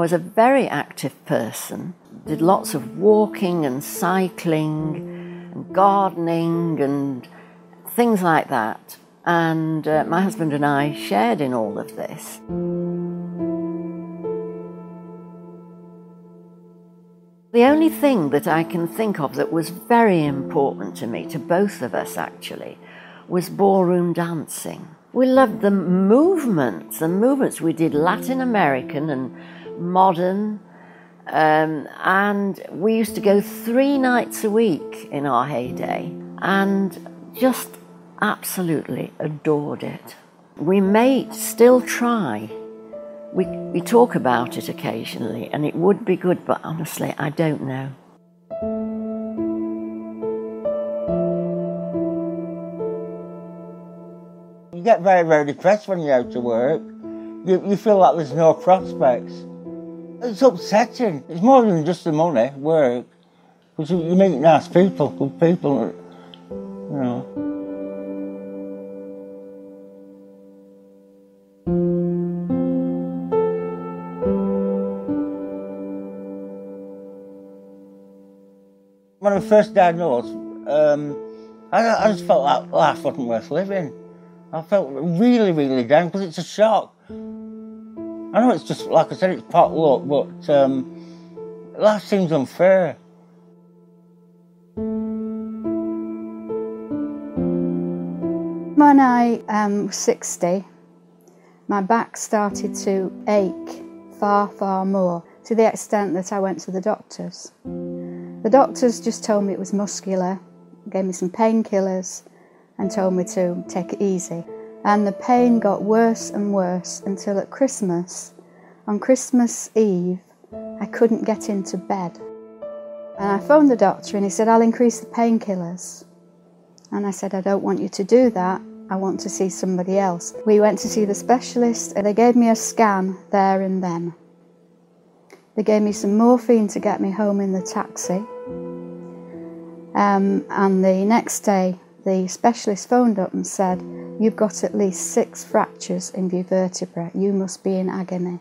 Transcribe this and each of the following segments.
was a very active person, did lots of walking and cycling and gardening and things like that. And uh, my husband and I shared in all of this. The only thing that I can think of that was very important to me, to both of us actually, was ballroom dancing. We loved the movements, the movements. We did Latin American and modern, um, and we used to go three nights a week in our heyday and just absolutely adored it. We may still try we, we talk about it occasionally, and it would be good, but honestly, I don't know. You get very, very depressed when you're out work. You, you feel like there's no prospects. It's upsetting. It's more than just the money, work. Because you, meet nice people, good people, you know. when I first diagnosed, um, I, I, just felt like life wasn't worth living. I felt really, really down because it's a shock. I know it's just, like I said, it's pot luck, but um, life seems unfair. When I um, was 60, my back started to ache far, far more to the extent that I went to the doctors. The doctors just told me it was muscular, gave me some painkillers, and told me to take it easy. And the pain got worse and worse until at Christmas, on Christmas Eve, I couldn't get into bed. And I phoned the doctor and he said, I'll increase the painkillers. And I said, I don't want you to do that. I want to see somebody else. We went to see the specialist and they gave me a scan there and then. They gave me some morphine to get me home in the taxi. Um, and the next day, the specialist phoned up and said, You've got at least six fractures in your vertebra. You must be in agony.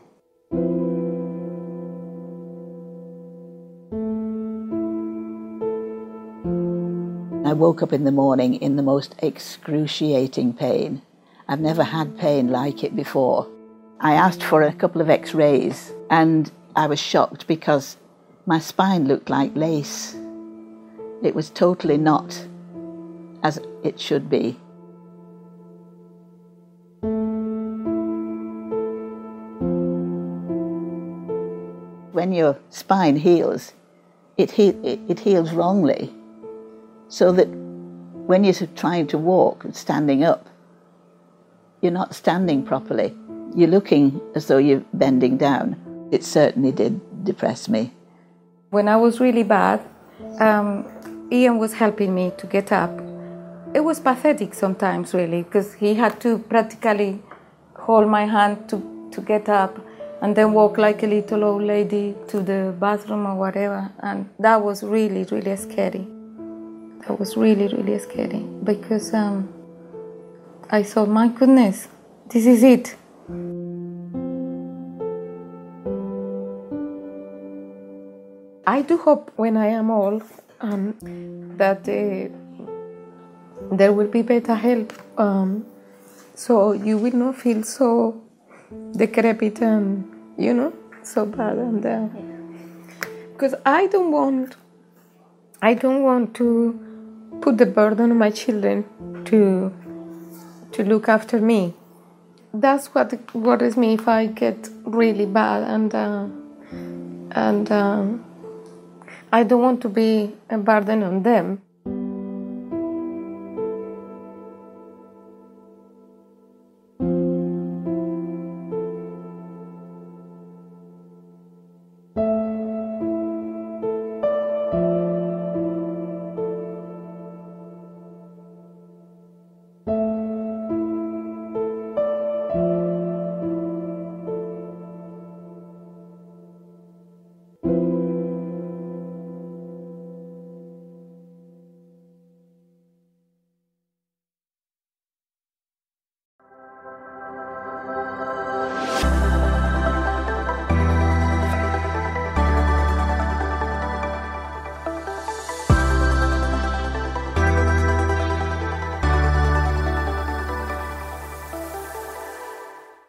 I woke up in the morning in the most excruciating pain. I've never had pain like it before. I asked for a couple of x rays and I was shocked because my spine looked like lace. It was totally not as it should be. When your spine heals, it, he- it heals wrongly. So that when you're trying to walk and standing up, you're not standing properly. You're looking as though you're bending down. It certainly did depress me. When I was really bad, um, Ian was helping me to get up. It was pathetic sometimes, really, because he had to practically hold my hand to, to get up and then walk like a little old lady to the bathroom or whatever. And that was really, really scary. That was really, really scary because um, I thought, my goodness, this is it. I do hope when I am old um, that uh, there will be better help. um, so you will not feel so decrepit and you know so bad and because uh, I don't want I don't want to put the burden on my children to to look after me. That's what worries me if I get really bad and uh, and. Um, I don't want to be a burden on them.